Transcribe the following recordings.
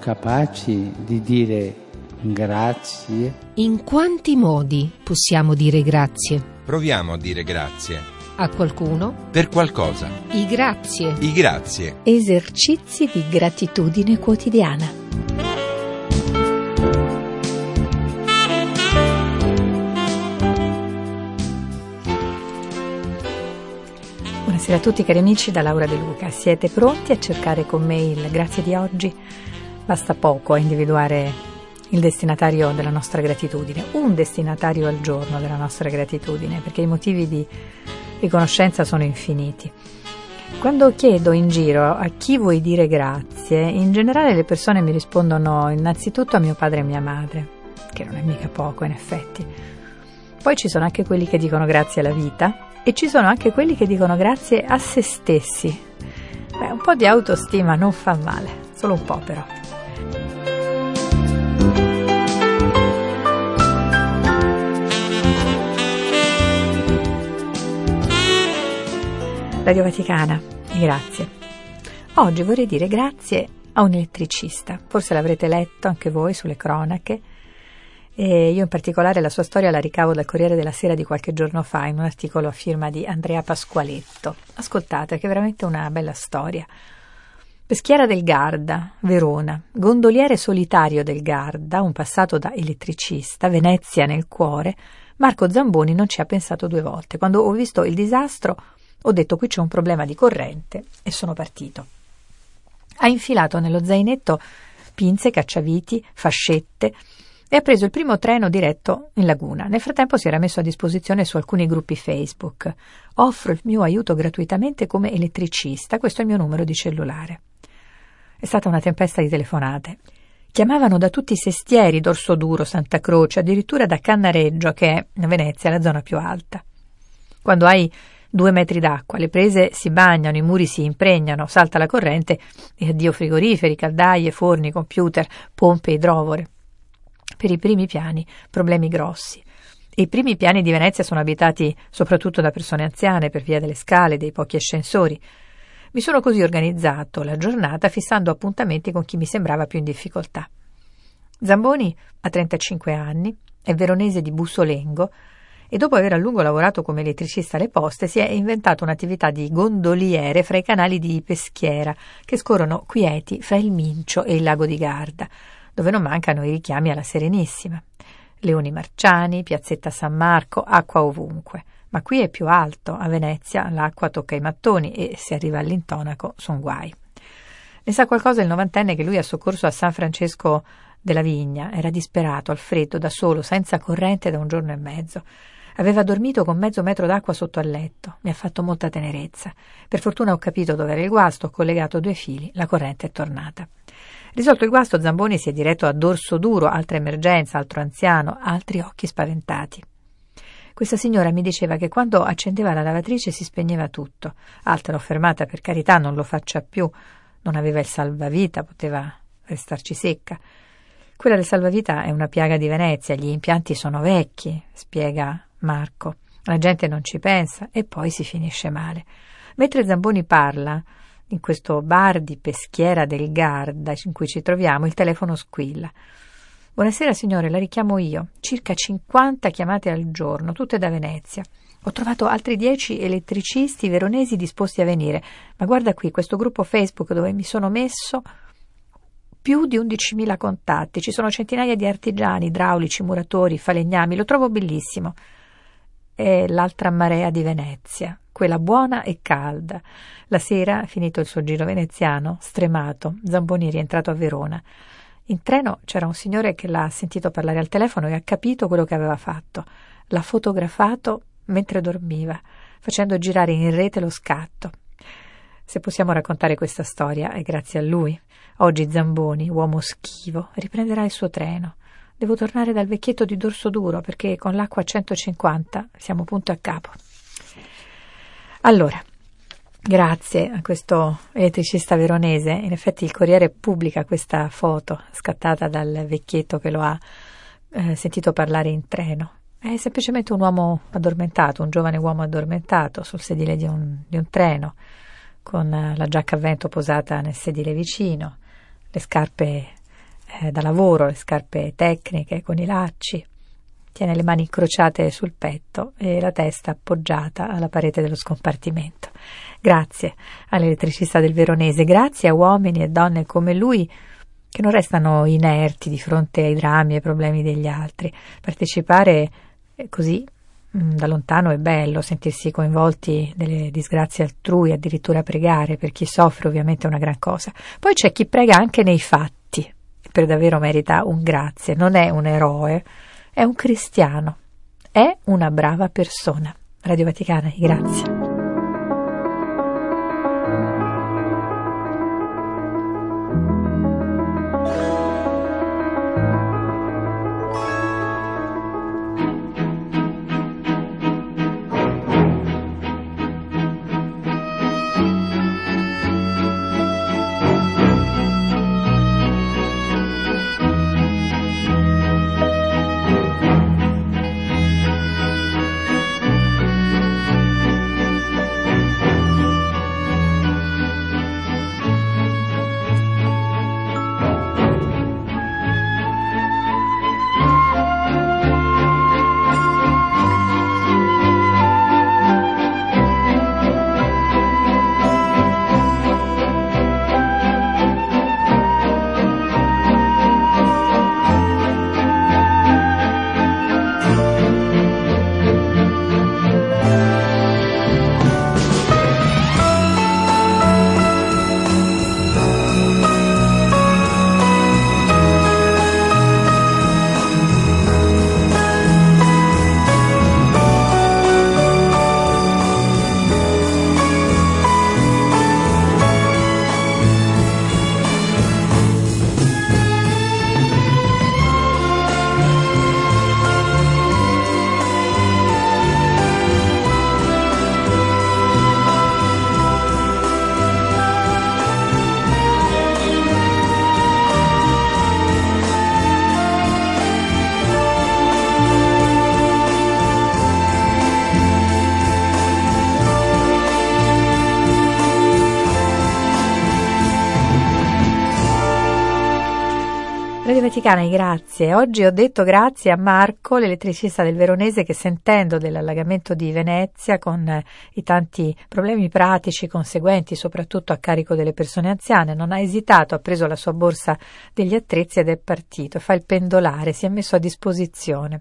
Capaci di dire grazie? In quanti modi possiamo dire grazie? Proviamo a dire grazie. A qualcuno? Per qualcosa. I grazie. I grazie. Esercizi di gratitudine quotidiana. Buonasera a tutti cari amici da Laura De Luca. Siete pronti a cercare con me il grazie di oggi? Basta poco a individuare il destinatario della nostra gratitudine, un destinatario al giorno della nostra gratitudine, perché i motivi di riconoscenza sono infiniti. Quando chiedo in giro a chi vuoi dire grazie, in generale le persone mi rispondono innanzitutto a mio padre e mia madre, che non è mica poco in effetti. Poi ci sono anche quelli che dicono grazie alla vita, e ci sono anche quelli che dicono grazie a se stessi. Beh, un po' di autostima non fa male, solo un po' però. Radio Vaticana, grazie. Oggi vorrei dire grazie a un elettricista. Forse l'avrete letto anche voi sulle cronache e io in particolare la sua storia la ricavo dal Corriere della Sera di qualche giorno fa in un articolo a firma di Andrea Pasqualetto. Ascoltate, che è veramente una bella storia. Peschiera del Garda, Verona, gondoliere solitario del Garda, un passato da elettricista, Venezia nel cuore, Marco Zamboni non ci ha pensato due volte. Quando ho visto il disastro ho detto qui c'è un problema di corrente e sono partito. Ha infilato nello zainetto pinze, cacciaviti, fascette, e ha preso il primo treno diretto in laguna. Nel frattempo si era messo a disposizione su alcuni gruppi Facebook. Offro il mio aiuto gratuitamente come elettricista, questo è il mio numero di cellulare. È stata una tempesta di telefonate. Chiamavano da tutti i sestieri, Dorso Duro, Santa Croce, addirittura da Cannareggio, che è a Venezia la zona più alta. Quando hai due metri d'acqua, le prese si bagnano, i muri si impregnano, salta la corrente e addio frigoriferi, caldaie, forni, computer, pompe idrovore. Per i primi piani, problemi grossi. I primi piani di Venezia sono abitati soprattutto da persone anziane per via delle scale, dei pochi ascensori. Mi sono così organizzato la giornata fissando appuntamenti con chi mi sembrava più in difficoltà. Zamboni ha 35 anni, è veronese di Bussolengo e dopo aver a lungo lavorato come elettricista alle poste si è inventato un'attività di gondoliere fra i canali di Peschiera che scorrono quieti fra il Mincio e il lago di Garda dove non mancano i richiami alla Serenissima. Leoni Marciani, Piazzetta San Marco, acqua ovunque. Ma qui è più alto, a Venezia l'acqua tocca i mattoni e se arriva all'intonaco son guai. Ne sa qualcosa il novantenne che lui ha soccorso a San Francesco della Vigna, era disperato, al freddo, da solo, senza corrente da un giorno e mezzo. Aveva dormito con mezzo metro d'acqua sotto al letto. Mi ha fatto molta tenerezza. Per fortuna ho capito dove era il guasto, ho collegato due fili, la corrente è tornata. Risolto il guasto, Zamboni si è diretto a dorso duro, altra emergenza, altro anziano, altri occhi spaventati. Questa signora mi diceva che quando accendeva la lavatrice si spegneva tutto. Alta l'ho fermata, per carità, non lo faccia più. Non aveva il salvavita, poteva restarci secca. Quella del salvavita è una piaga di Venezia, gli impianti sono vecchi, spiega Marco. La gente non ci pensa e poi si finisce male. Mentre Zamboni parla, in questo bar di Peschiera del Garda in cui ci troviamo, il telefono squilla. Buonasera signore, la richiamo io. Circa 50 chiamate al giorno, tutte da Venezia. Ho trovato altri 10 elettricisti veronesi disposti a venire, ma guarda qui, questo gruppo Facebook dove mi sono messo più di 11.000 contatti, ci sono centinaia di artigiani, idraulici, muratori, falegnami, lo trovo bellissimo. È l'altra marea di Venezia quella buona e calda. La sera, finito il suo giro veneziano, stremato, Zamboni è rientrato a Verona. In treno c'era un signore che l'ha sentito parlare al telefono e ha capito quello che aveva fatto. L'ha fotografato mentre dormiva, facendo girare in rete lo scatto. Se possiamo raccontare questa storia è grazie a lui. Oggi Zamboni, uomo schivo, riprenderà il suo treno. Devo tornare dal vecchietto di Dorso Duro perché con l'acqua a 150 siamo punto a capo. Allora, grazie a questo elettricista veronese, in effetti il Corriere pubblica questa foto scattata dal vecchietto che lo ha eh, sentito parlare in treno. È semplicemente un uomo addormentato, un giovane uomo addormentato sul sedile di un, di un treno, con la giacca a vento posata nel sedile vicino, le scarpe eh, da lavoro, le scarpe tecniche con i lacci, tiene le mani incrociate sul petto e la testa appoggiata alla parete dello scompartimento. Grazie all'elettricista del Veronese, grazie a uomini e donne come lui che non restano inerti di fronte ai drammi e ai problemi degli altri. Partecipare così mm, da lontano è bello, sentirsi coinvolti nelle disgrazie altrui, addirittura pregare, per chi soffre ovviamente è una gran cosa. Poi c'è chi prega anche nei fatti, per davvero merita un grazie, non è un eroe, è un cristiano, è una brava persona. Radio Vaticana, grazie. Vaticana, grazie. Oggi ho detto grazie a Marco, l'elettricista del Veronese, che sentendo dell'allagamento di Venezia, con eh, i tanti problemi pratici conseguenti, soprattutto a carico delle persone anziane, non ha esitato, ha preso la sua borsa degli attrezzi ed è partito. Fa il pendolare, si è messo a disposizione.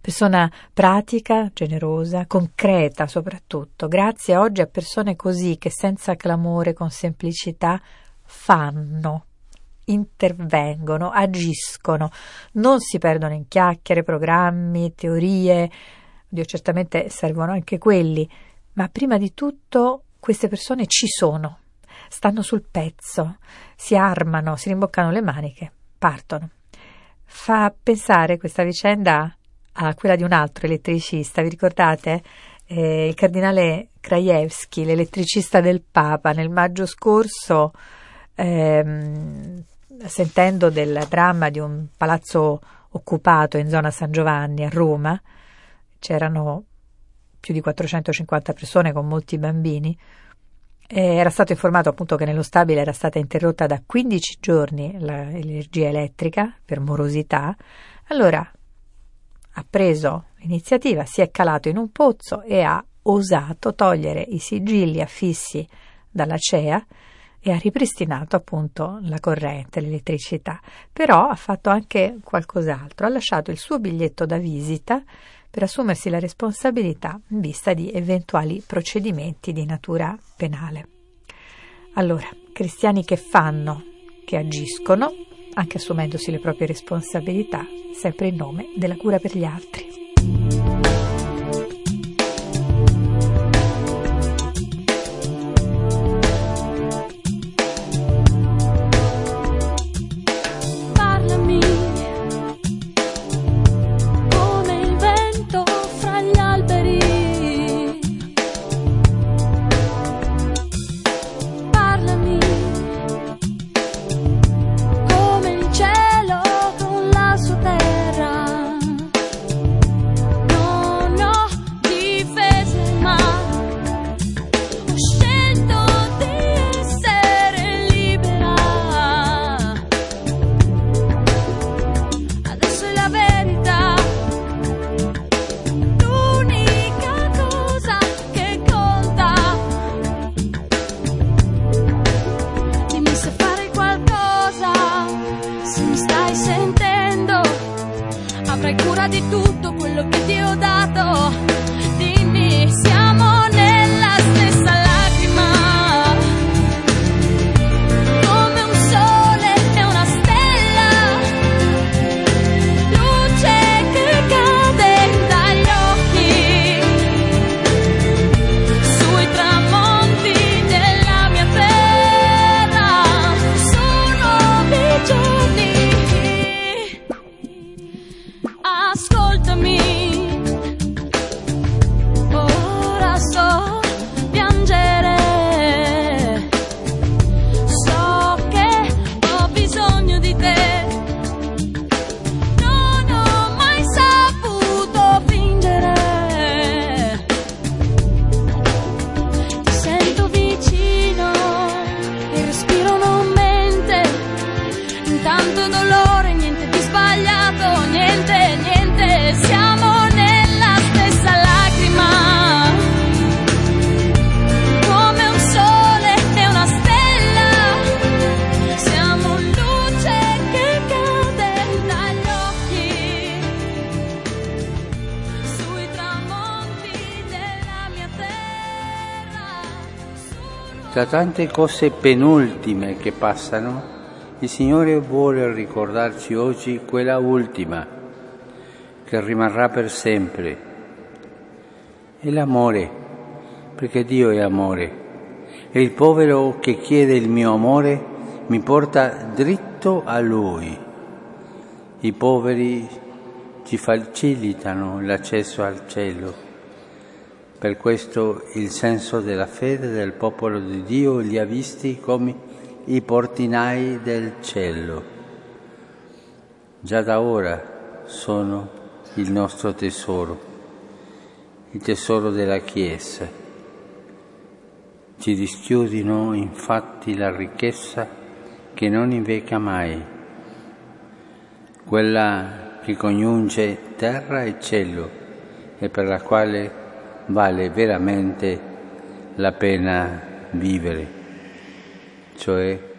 Persona pratica, generosa, concreta soprattutto. Grazie oggi a persone così che senza clamore, con semplicità, fanno intervengono, agiscono, non si perdono in chiacchiere, programmi, teorie, Dio certamente servono anche quelli, ma prima di tutto queste persone ci sono, stanno sul pezzo, si armano, si rimboccano le maniche, partono. Fa pensare questa vicenda a quella di un altro elettricista, vi ricordate? Eh, il cardinale Krajewski, l'elettricista del Papa, nel maggio scorso ehm, sentendo del dramma di un palazzo occupato in zona San Giovanni a Roma, c'erano più di 450 persone con molti bambini, era stato informato appunto che nello stabile era stata interrotta da 15 giorni l'energia elettrica per morosità, allora ha preso iniziativa, si è calato in un pozzo e ha osato togliere i sigilli affissi dalla CEA e ha ripristinato appunto la corrente, l'elettricità, però ha fatto anche qualcos'altro, ha lasciato il suo biglietto da visita per assumersi la responsabilità in vista di eventuali procedimenti di natura penale. Allora, cristiani che fanno, che agiscono, anche assumendosi le proprie responsabilità, sempre in nome della cura per gli altri. de tudo. Tra tante cose penultime che passano, il Signore vuole ricordarci oggi quella ultima, che rimarrà per sempre. È l'amore, perché Dio è amore. E il povero che chiede il mio amore mi porta dritto a Lui. I poveri ci facilitano l'accesso al cielo. Per questo il senso della fede del popolo di Dio li ha visti come i portinai del cielo. Già da ora sono il nostro tesoro, il tesoro della Chiesa. Ci dischiudino infatti la ricchezza che non invecchia mai, quella che coniunge terra e cielo e per la quale vale veramente la pena vivere, cioè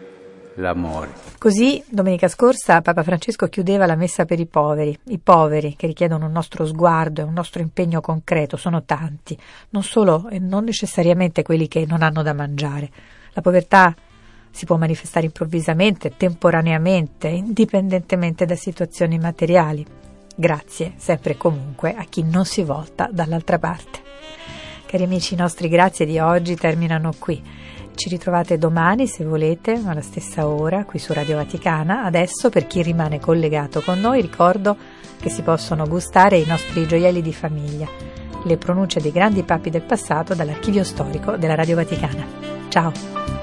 l'amore. Così domenica scorsa Papa Francesco chiudeva la messa per i poveri, i poveri che richiedono un nostro sguardo e un nostro impegno concreto, sono tanti, non solo e non necessariamente quelli che non hanno da mangiare. La povertà si può manifestare improvvisamente, temporaneamente, indipendentemente da situazioni materiali. Grazie sempre e comunque a chi non si volta dall'altra parte. Cari amici, i nostri grazie di oggi terminano qui. Ci ritrovate domani se volete, alla stessa ora, qui su Radio Vaticana. Adesso, per chi rimane collegato con noi, ricordo che si possono gustare i nostri gioielli di famiglia, le pronunce dei grandi papi del passato dall'archivio storico della Radio Vaticana. Ciao!